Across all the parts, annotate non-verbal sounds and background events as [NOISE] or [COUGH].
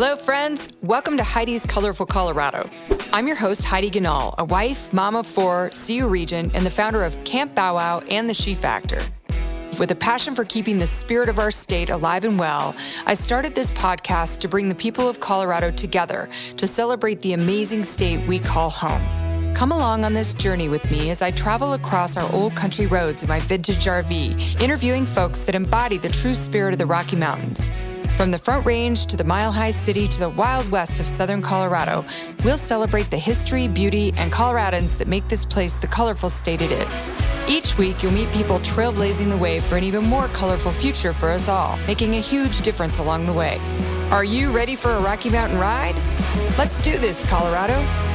Hello, friends. Welcome to Heidi's Colorful Colorado. I'm your host, Heidi Ganahl, a wife, mom of four, CU Regent, and the founder of Camp Bow Wow and the She Factor. With a passion for keeping the spirit of our state alive and well, I started this podcast to bring the people of Colorado together to celebrate the amazing state we call home. Come along on this journey with me as I travel across our old country roads in my vintage RV, interviewing folks that embody the true spirit of the Rocky Mountains. From the Front Range to the Mile High City to the Wild West of Southern Colorado, we'll celebrate the history, beauty, and Coloradans that make this place the colorful state it is. Each week, you'll meet people trailblazing the way for an even more colorful future for us all, making a huge difference along the way. Are you ready for a Rocky Mountain ride? Let's do this, Colorado.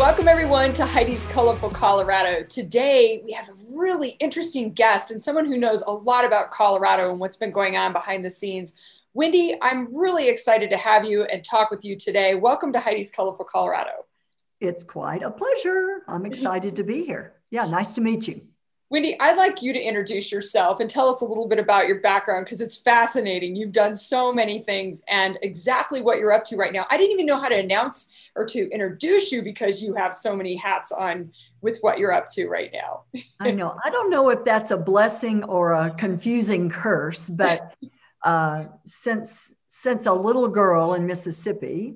Welcome, everyone, to Heidi's Colorful Colorado. Today, we have a really interesting guest and someone who knows a lot about Colorado and what's been going on behind the scenes. Wendy, I'm really excited to have you and talk with you today. Welcome to Heidi's Colorful Colorado. It's quite a pleasure. I'm [LAUGHS] excited to be here. Yeah, nice to meet you. Wendy, I'd like you to introduce yourself and tell us a little bit about your background because it's fascinating. You've done so many things and exactly what you're up to right now. I didn't even know how to announce or to introduce you because you have so many hats on with what you're up to right now. I know. I don't know if that's a blessing or a confusing curse, but [LAUGHS] uh, since since a little girl in Mississippi,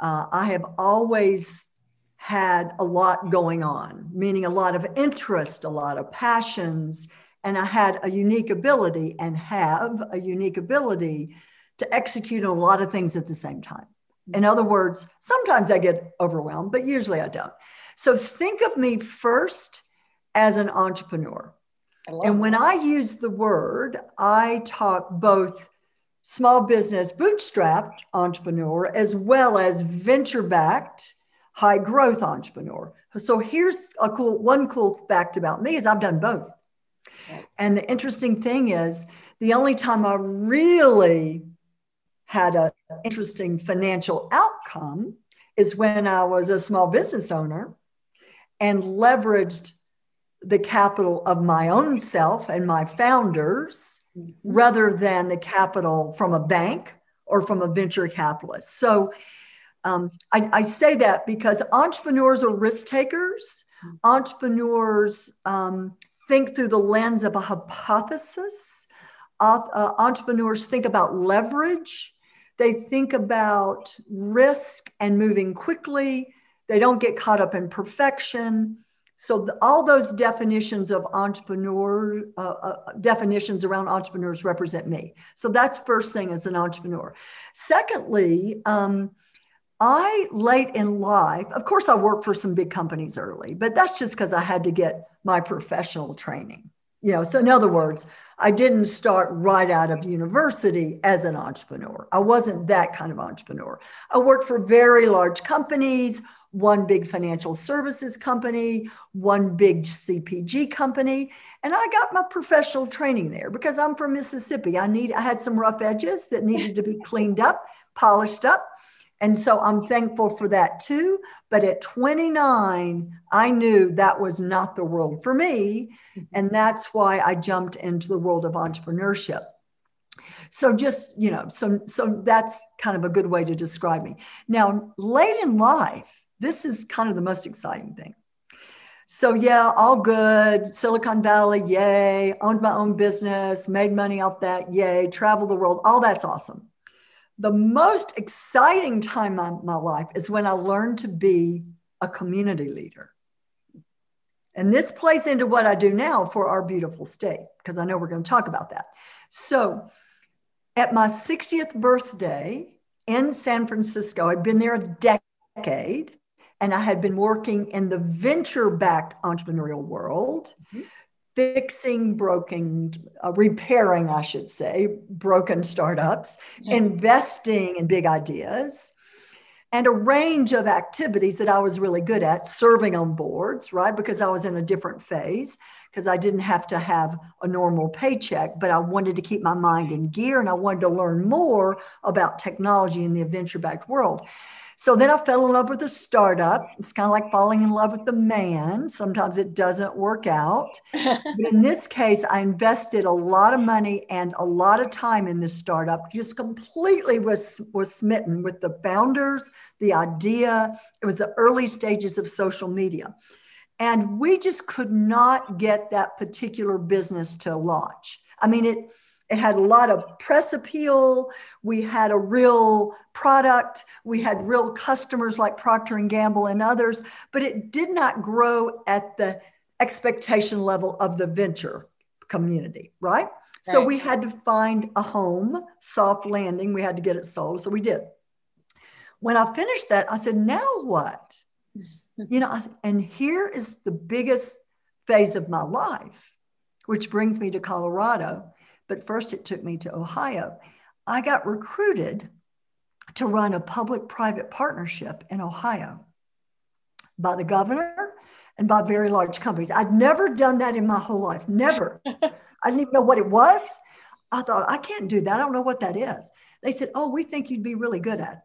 uh, I have always had a lot going on, meaning a lot of interest, a lot of passions, and I had a unique ability and have a unique ability to execute a lot of things at the same time. In other words, sometimes I get overwhelmed, but usually I don't. So think of me first as an entrepreneur. And when I use the word, I talk both small business bootstrapped entrepreneur as well as venture backed high growth entrepreneur. So here's a cool one cool fact about me is I've done both. Yes. And the interesting thing is the only time I really had an interesting financial outcome is when I was a small business owner and leveraged the capital of my own self and my founders mm-hmm. rather than the capital from a bank or from a venture capitalist. So um, I, I, say that because entrepreneurs are risk takers. Mm-hmm. Entrepreneurs um, think through the lens of a hypothesis. Uh, uh, entrepreneurs think about leverage they think about risk and moving quickly. They don't get caught up in perfection. So the, all those definitions of entrepreneur uh, uh, definitions around entrepreneurs represent me. So that's first thing as an entrepreneur. Secondly, um, I late in life, of course, I worked for some big companies early, but that's just because I had to get my professional training you know so in other words i didn't start right out of university as an entrepreneur. I wasn't that kind of entrepreneur. I worked for very large companies one big financial services company one big cpg company and i got my professional training there because i'm from mississippi. I need i had some rough edges that needed to be cleaned up polished up and so I'm thankful for that too. But at 29, I knew that was not the world for me. Mm-hmm. And that's why I jumped into the world of entrepreneurship. So just, you know, so so that's kind of a good way to describe me. Now, late in life, this is kind of the most exciting thing. So yeah, all good. Silicon Valley, yay. Owned my own business, made money off that, yay. Travel the world, all that's awesome the most exciting time of my life is when I learned to be a community leader. And this plays into what I do now for our beautiful state, because I know we're going to talk about that. So, at my 60th birthday in San Francisco, I'd been there a decade and I had been working in the venture backed entrepreneurial world. Mm-hmm fixing broken, uh, repairing, I should say, broken startups, yeah. investing in big ideas, and a range of activities that I was really good at, serving on boards, right? Because I was in a different phase, because I didn't have to have a normal paycheck, but I wanted to keep my mind in gear and I wanted to learn more about technology in the venture backed world. So then I fell in love with a startup. It's kind of like falling in love with the man. Sometimes it doesn't work out. [LAUGHS] but in this case, I invested a lot of money and a lot of time in this startup. Just completely was, was smitten with the founders, the idea. It was the early stages of social media. And we just could not get that particular business to launch. I mean, it it had a lot of press appeal. We had a real product. We had real customers like Procter and Gamble and others, but it did not grow at the expectation level of the venture community, right? right? So we had to find a home, soft landing. We had to get it sold. So we did. When I finished that, I said, now what? [LAUGHS] you know, and here is the biggest phase of my life, which brings me to Colorado but first it took me to Ohio. I got recruited to run a public private partnership in Ohio by the governor and by very large companies. I'd never done that in my whole life, never. [LAUGHS] I didn't even know what it was. I thought, I can't do that. I don't know what that is. They said, Oh, we think you'd be really good at it.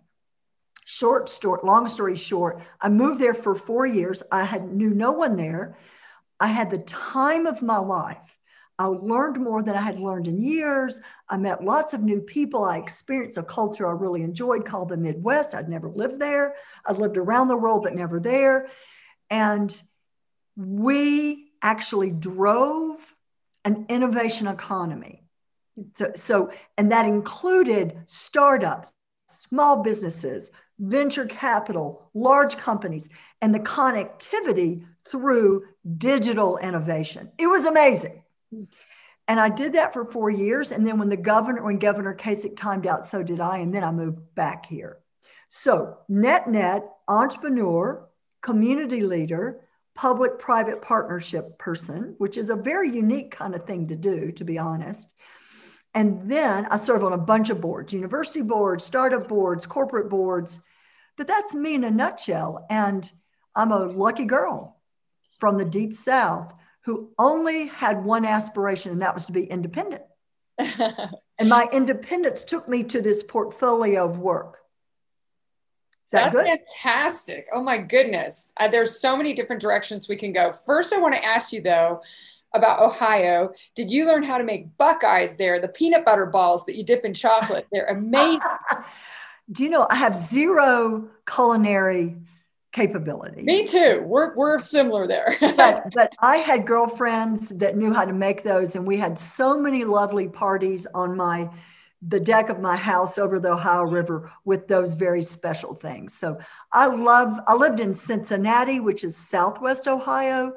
Short story, long story short, I moved there for four years. I had knew no one there. I had the time of my life. I learned more than I had learned in years. I met lots of new people. I experienced a culture I really enjoyed called the Midwest. I'd never lived there. I'd lived around the world, but never there. And we actually drove an innovation economy. So, so and that included startups, small businesses, venture capital, large companies, and the connectivity through digital innovation. It was amazing. And I did that for four years. And then when the governor, when Governor Kasich timed out, so did I. And then I moved back here. So net net, entrepreneur, community leader, public private partnership person, which is a very unique kind of thing to do, to be honest. And then I serve on a bunch of boards, university boards, startup boards, corporate boards. But that's me in a nutshell. And I'm a lucky girl from the deep South who only had one aspiration, and that was to be independent. [LAUGHS] and my independence took me to this portfolio of work. Is that That's good? fantastic. Oh my goodness. Uh, there's so many different directions we can go. First, I want to ask you though about Ohio. Did you learn how to make Buckeyes there? The peanut butter balls that you dip in chocolate. They're [LAUGHS] amazing. Do you know I have zero culinary capability. Me too. We're, we're similar there. [LAUGHS] but, but I had girlfriends that knew how to make those, and we had so many lovely parties on my the deck of my house over the Ohio River with those very special things. So I love. I lived in Cincinnati, which is Southwest Ohio,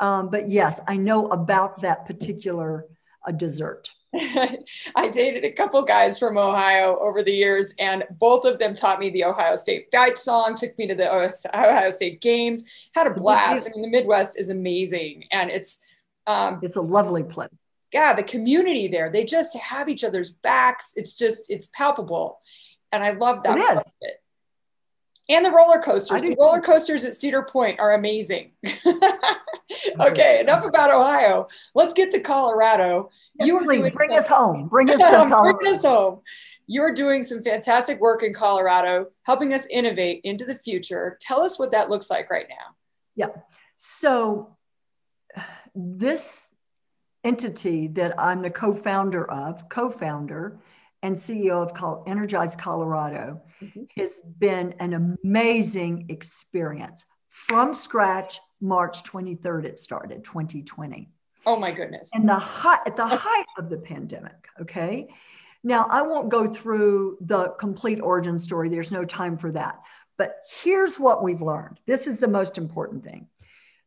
um, but yes, I know about that particular uh, dessert. [LAUGHS] I dated a couple guys from Ohio over the years, and both of them taught me the Ohio State fight song, took me to the Ohio State games, had a blast. I mean, the Midwest is amazing, and it's um, it's a lovely place. Yeah, the community there, they just have each other's backs. It's just it's palpable, and I love that. It is. It. And the roller coasters. The roller coasters at Cedar Point are amazing. [LAUGHS] okay, enough about Ohio. Let's get to Colorado you please bring us home. Bring us [LAUGHS] to Colorado. bring us home. You're doing some fantastic work in Colorado, helping us innovate into the future. Tell us what that looks like right now. Yeah. So, this entity that I'm the co founder of, co founder, and CEO of called Energize Colorado mm-hmm. has been an amazing experience. From scratch, March 23rd, it started, 2020. Oh my goodness. And the height at the height of the pandemic. Okay. Now I won't go through the complete origin story. There's no time for that. But here's what we've learned. This is the most important thing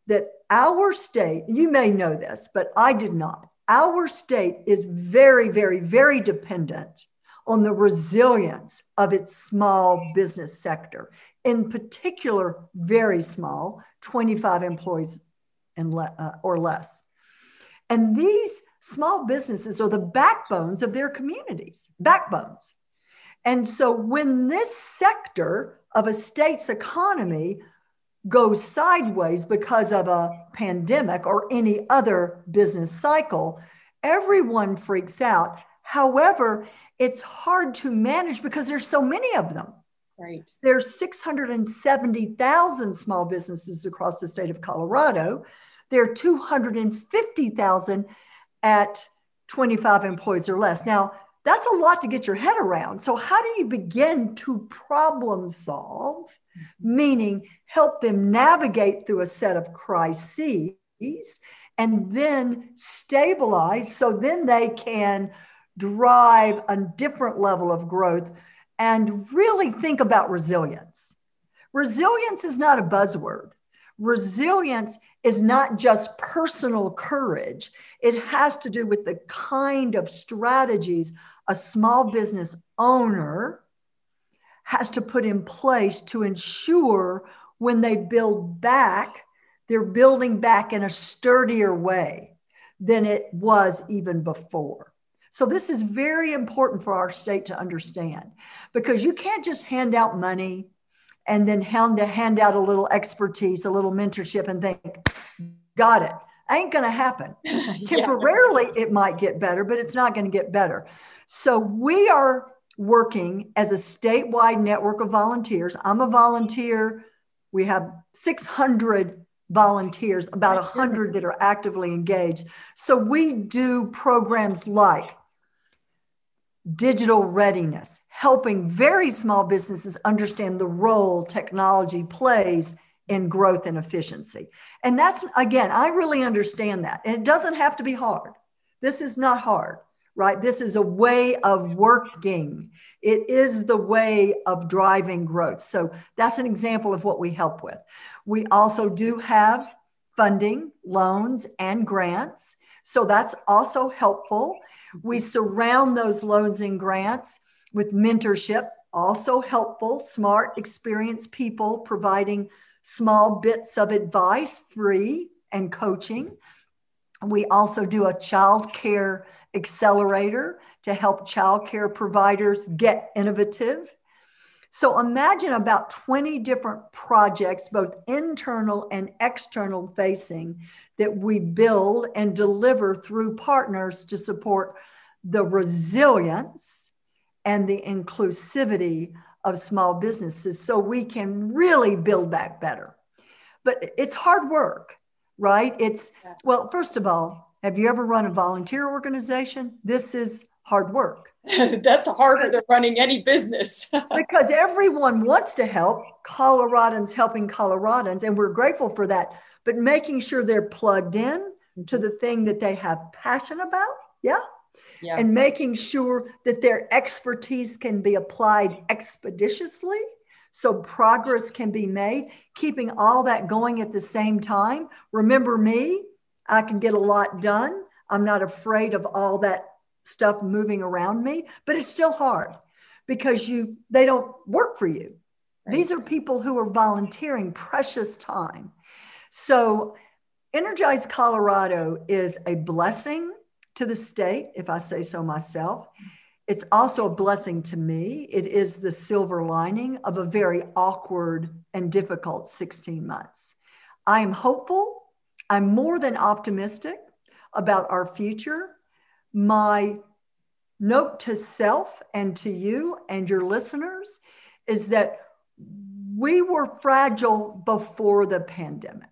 that our state, you may know this, but I did not. Our state is very, very, very dependent on the resilience of its small business sector, in particular, very small, 25 employees and le- uh, or less. And these small businesses are the backbones of their communities, backbones. And so when this sector of a state's economy goes sideways because of a pandemic or any other business cycle, everyone freaks out. However, it's hard to manage because there's so many of them. Right. There's 670,000 small businesses across the state of Colorado. There are 250,000 at 25 employees or less. Now, that's a lot to get your head around. So, how do you begin to problem solve, meaning help them navigate through a set of crises and then stabilize so then they can drive a different level of growth and really think about resilience? Resilience is not a buzzword. Resilience is not just personal courage, it has to do with the kind of strategies a small business owner has to put in place to ensure when they build back, they're building back in a sturdier way than it was even before. So, this is very important for our state to understand because you can't just hand out money and then hand, hand out a little expertise, a little mentorship, and think, got it. Ain't going to happen. [LAUGHS] yeah. Temporarily, it might get better, but it's not going to get better. So we are working as a statewide network of volunteers. I'm a volunteer. We have 600 volunteers, about 100 that are actively engaged. So we do programs like digital readiness, helping very small businesses understand the role technology plays in growth and efficiency. And that's, again, I really understand that. And it doesn't have to be hard. This is not hard right? This is a way of working. It is the way of driving growth. So that's an example of what we help with. We also do have funding, loans, and grants. So that's also helpful. We surround those loans and grants with mentorship, also helpful, smart, experienced people providing small bits of advice free and coaching. We also do a child care accelerator to help childcare providers get innovative. So imagine about 20 different projects, both internal and external facing, that we build and deliver through partners to support the resilience and the inclusivity of small businesses so we can really build back better. But it's hard work, right? It's, well, first of all, have you ever run a volunteer organization? This is hard work. [LAUGHS] That's harder than running any business. [LAUGHS] because everyone wants to help. Coloradans helping Coloradans, and we're grateful for that. But making sure they're plugged in to mm-hmm. the thing that they have passion about. Yeah. yeah. And making sure that their expertise can be applied expeditiously so progress can be made, keeping all that going at the same time. Remember me, I can get a lot done. I'm not afraid of all that stuff moving around me, but it's still hard because you they don't work for you. Right. These are people who are volunteering precious time. So Energize Colorado is a blessing to the state, if I say so myself. It's also a blessing to me. It is the silver lining of a very awkward and difficult 16 months. I am hopeful I'm more than optimistic about our future. My note to self and to you and your listeners is that we were fragile before the pandemic,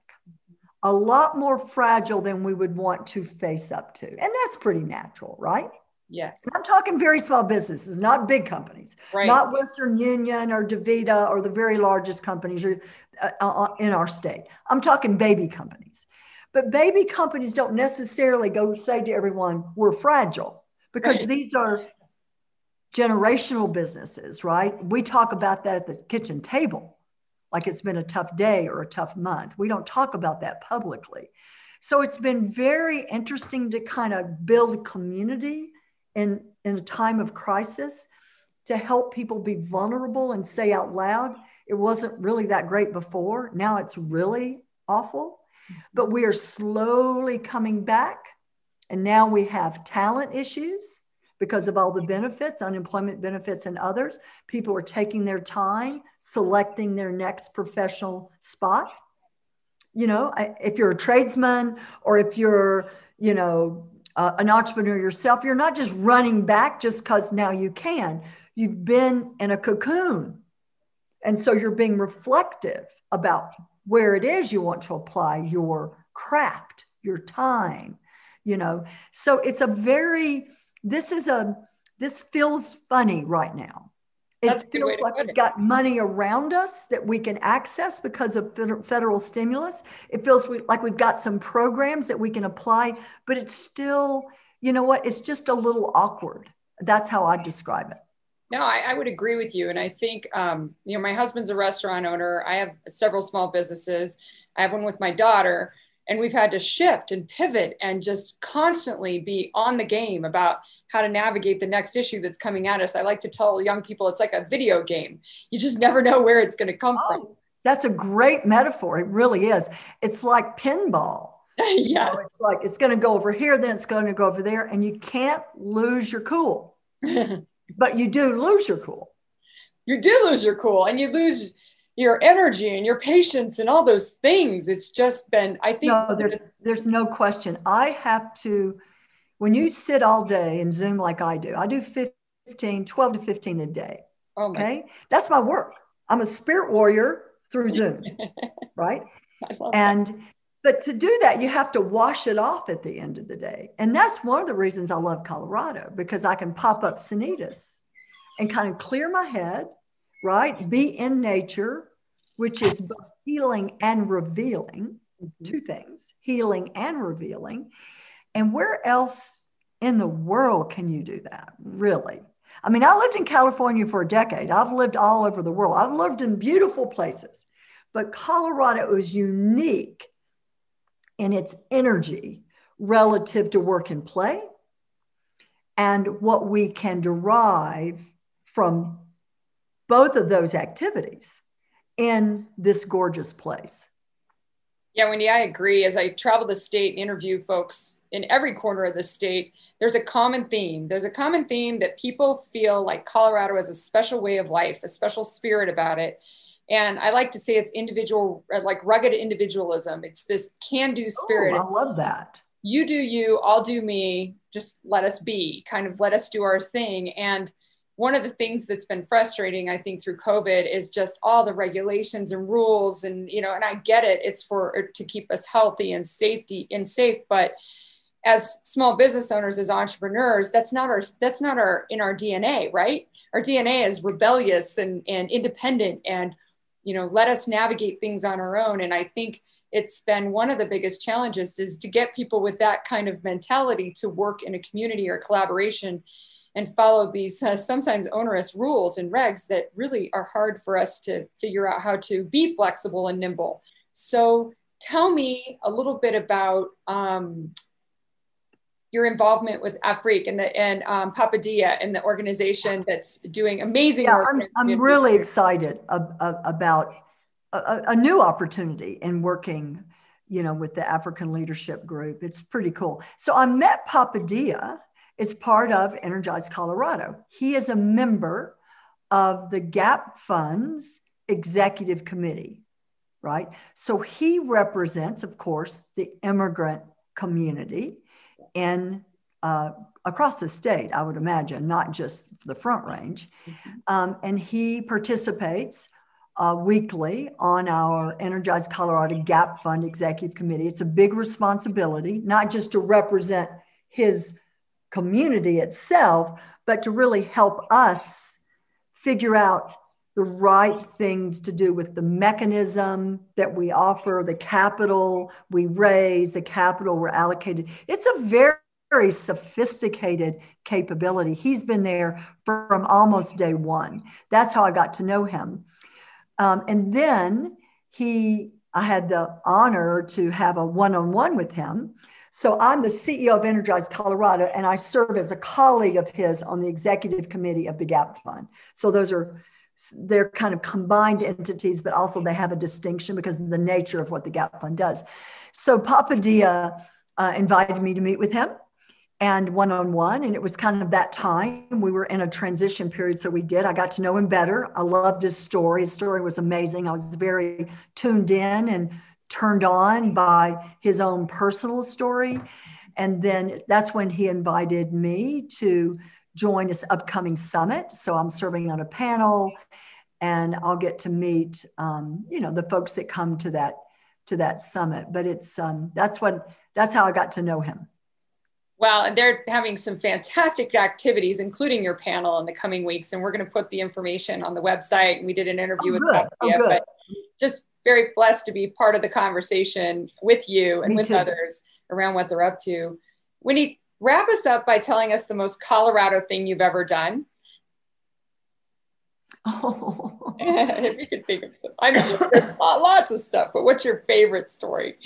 a lot more fragile than we would want to face up to. And that's pretty natural, right? Yes. I'm talking very small businesses, not big companies, right. not Western Union or DaVita or the very largest companies uh, uh, in our state. I'm talking baby companies. But baby companies don't necessarily go say to everyone, we're fragile, because right. these are generational businesses, right? We talk about that at the kitchen table, like it's been a tough day or a tough month. We don't talk about that publicly. So it's been very interesting to kind of build community in, in a time of crisis to help people be vulnerable and say out loud, it wasn't really that great before. Now it's really awful. But we are slowly coming back. And now we have talent issues because of all the benefits, unemployment benefits, and others. People are taking their time selecting their next professional spot. You know, if you're a tradesman or if you're, you know, uh, an entrepreneur yourself, you're not just running back just because now you can. You've been in a cocoon And so you're being reflective about where it is you want to apply your craft, your time, you know. So it's a very, this is a, this feels funny right now. It feels like we've got money around us that we can access because of federal stimulus. It feels like we've got some programs that we can apply, but it's still, you know what, it's just a little awkward. That's how I describe it. No, I, I, would agree with you. And I think, um, you know, my husband's a restaurant owner. I have several small businesses. I have one with my daughter, and we've had to shift and pivot and just constantly be on the game about how to navigate the next issue that's coming at us. I like to tell young people it's like a video game. You just never know where it's going to come oh, from. That's a great metaphor. It really is. It's like pinball. [LAUGHS] yes. You know, it's like it's going to go over here, then it's going to go over there, and you can't lose your cool. [LAUGHS] but you do lose your cool. You do lose your cool and you lose your energy and your patience and all those things. It's just been, I think. No, there's, there's no question. I have to, when you sit all day and Zoom like I do, I do 15, 12 to 15 a day. Oh okay. That's my work. I'm a spirit warrior through Zoom, [LAUGHS] right? And. But to do that, you have to wash it off at the end of the day. And that's one of the reasons I love Colorado because I can pop up Sanitas and kind of clear my head, right? Be in nature, which is both healing and revealing, mm-hmm. two things healing and revealing. And where else in the world can you do that, really? I mean, I lived in California for a decade. I've lived all over the world. I've lived in beautiful places, but Colorado is unique in its energy relative to work and play and what we can derive from both of those activities in this gorgeous place. Yeah, Wendy, I agree. As I travel the state and interview folks in every corner of the state, there's a common theme. There's a common theme that people feel like Colorado has a special way of life, a special spirit about it. And I like to say it's individual, uh, like rugged individualism. It's this can do spirit. Oh, I love that. You do you, I'll do me, just let us be, kind of let us do our thing. And one of the things that's been frustrating, I think, through COVID is just all the regulations and rules. And, you know, and I get it, it's for er, to keep us healthy and safety and safe. But as small business owners, as entrepreneurs, that's not our that's not our in our DNA, right? Our DNA is rebellious and, and independent and you know let us navigate things on our own. And i think it's been one of the biggest challenges is to get people with that kind of mentality to work in a community or collaboration and follow these uh, sometimes onerous rules and regs that really are hard for us to figure out how to be flexible and nimble. So tell me a little bit about um, your involvement with Afrique and the and um, Papa Dia and the organization that's doing amazing yeah, work. I'm, I'm really excited ab- ab- about a, a, new opportunity in working, you know, with the African Leadership Group. It's pretty cool. So I met Papa Dia as part of Energize Colorado. He is a member of the Gap Fund's executive committee, right? So he represents, of course, the immigrant community in uh, across the state, I would imagine, not just the Front Range. Mm-hmm. Um, and he participates uh, weekly on our Energize Colorado Gap Fund Executive Committee. It's a big responsibility, not just to represent his community itself, but to really help us figure out the right things to do with the mechanism that we offer, the capital we raise, the capital we're allocated. It's a very, very sophisticated capability. He's been there from almost day one. That's how I got to know him. Um, and then he, I had the honor to have a one on one with him. So I'm the CEO of Energize Colorado, and I serve as a colleague of his on the executive committee of the GAP Fund. So those are they're kind of combined entities, but also they have a distinction because of the nature of what the Gap Fund does. So Papa Dia uh, invited me to meet with him and one on one. And it was kind of that time. We were in a transition period. So we did. I got to know him better. I loved his story. His story was amazing. I was very tuned in and turned on by his own personal story. And then that's when he invited me to join this upcoming summit. So I'm serving on a panel and I'll get to meet, um, you know, the folks that come to that to that summit. But it's um, that's what that's how I got to know him. Well, and they're having some fantastic activities, including your panel in the coming weeks. And we're going to put the information on the website. We did an interview oh, with good. Oh, but just very blessed to be part of the conversation with you and Me with too. others around what they're up to. Wendy, wrap us up by telling us the most Colorado thing you've ever done. Oh. [LAUGHS] if you could think of some, I'm sure there's lots of stuff, but what's your favorite story?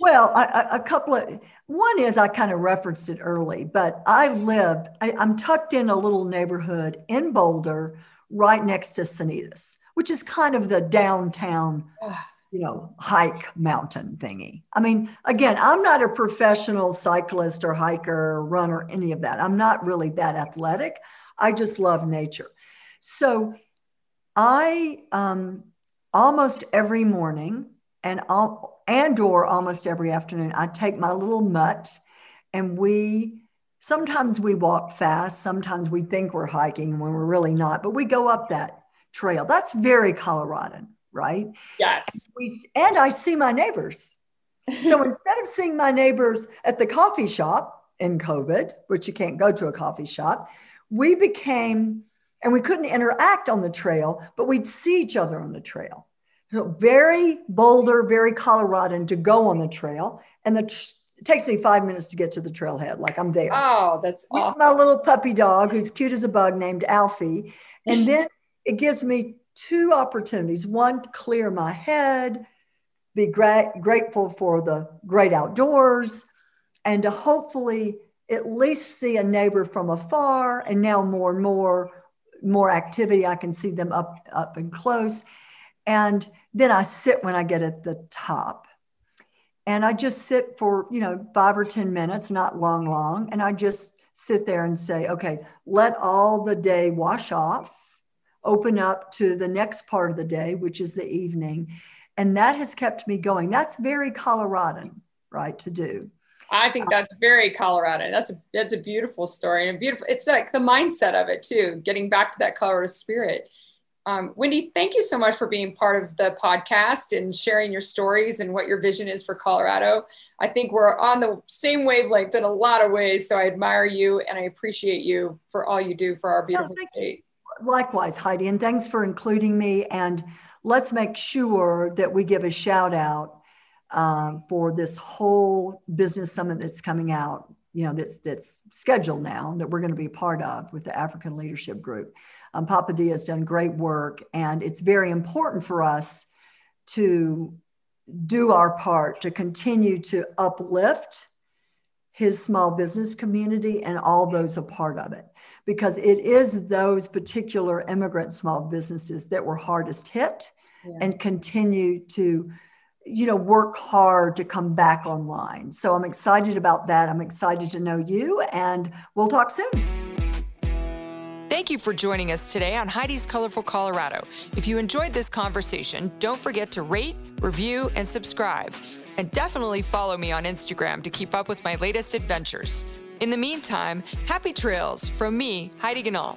Well, I, a couple of one is I kind of referenced it early, but I lived, I, am tucked in a little neighborhood in Boulder right next to Sanitas, which is kind of the downtown, you know, hike mountain thingy. I mean, again, I'm not a professional cyclist or hiker or runner, any of that. I'm not really that athletic. I just love nature. So I um, almost every morning and all, and or almost every afternoon i take my little mutt and we sometimes we walk fast sometimes we think we're hiking when we're really not but we go up that trail that's very coloradan right yes we, and i see my neighbors so [LAUGHS] instead of seeing my neighbors at the coffee shop in covid which you can't go to a coffee shop we became and we couldn't interact on the trail but we'd see each other on the trail very Boulder, very Coloradan to go on the trail. And the it takes me five minutes to get to the trailhead. Like I'm there. Oh, that's With. My little puppy dog, who's cute as a bug, named Alfie. And [LAUGHS] then it gives me two opportunities. One, clear my head, be gra- grateful for the great outdoors, and to hopefully at least see a neighbor from afar. And now more and more, more activity. I can see them up up and close. And then I sit when I get at the top. And I just sit for, you know, five or 10 minutes, not long, long. And I just sit there and say, okay, let all the day wash off, open up to the next part of the day, which is the evening. And that has kept me going. That's very Coloradan, right, to do. I think that's very Colorado. That's a that's a beautiful story and beautiful. It's like the mindset of it too, getting back to that Colorado spirit. Um, Wendy, thank you so much for being part of the podcast and sharing your stories and what your vision is for Colorado. I think we're on the same wavelength in a lot of ways. So I admire you and I appreciate you for all you do for our beautiful oh, state. You. Likewise, Heidi, and thanks for including me. And let's make sure that we give a shout out um, for this whole business summit that's coming out. You know, that's that's scheduled now that we're going to be part of with the African Leadership Group. Um, Papa D has done great work, and it's very important for us to do our part to continue to uplift his small business community and all those a part of it because it is those particular immigrant small businesses that were hardest hit yeah. and continue to you know work hard to come back online so i'm excited about that i'm excited to know you and we'll talk soon Thank you for joining us today on Heidi's Colorful Colorado. If you enjoyed this conversation, don't forget to rate, review, and subscribe. And definitely follow me on Instagram to keep up with my latest adventures. In the meantime, happy trails from me, Heidi Ganahl.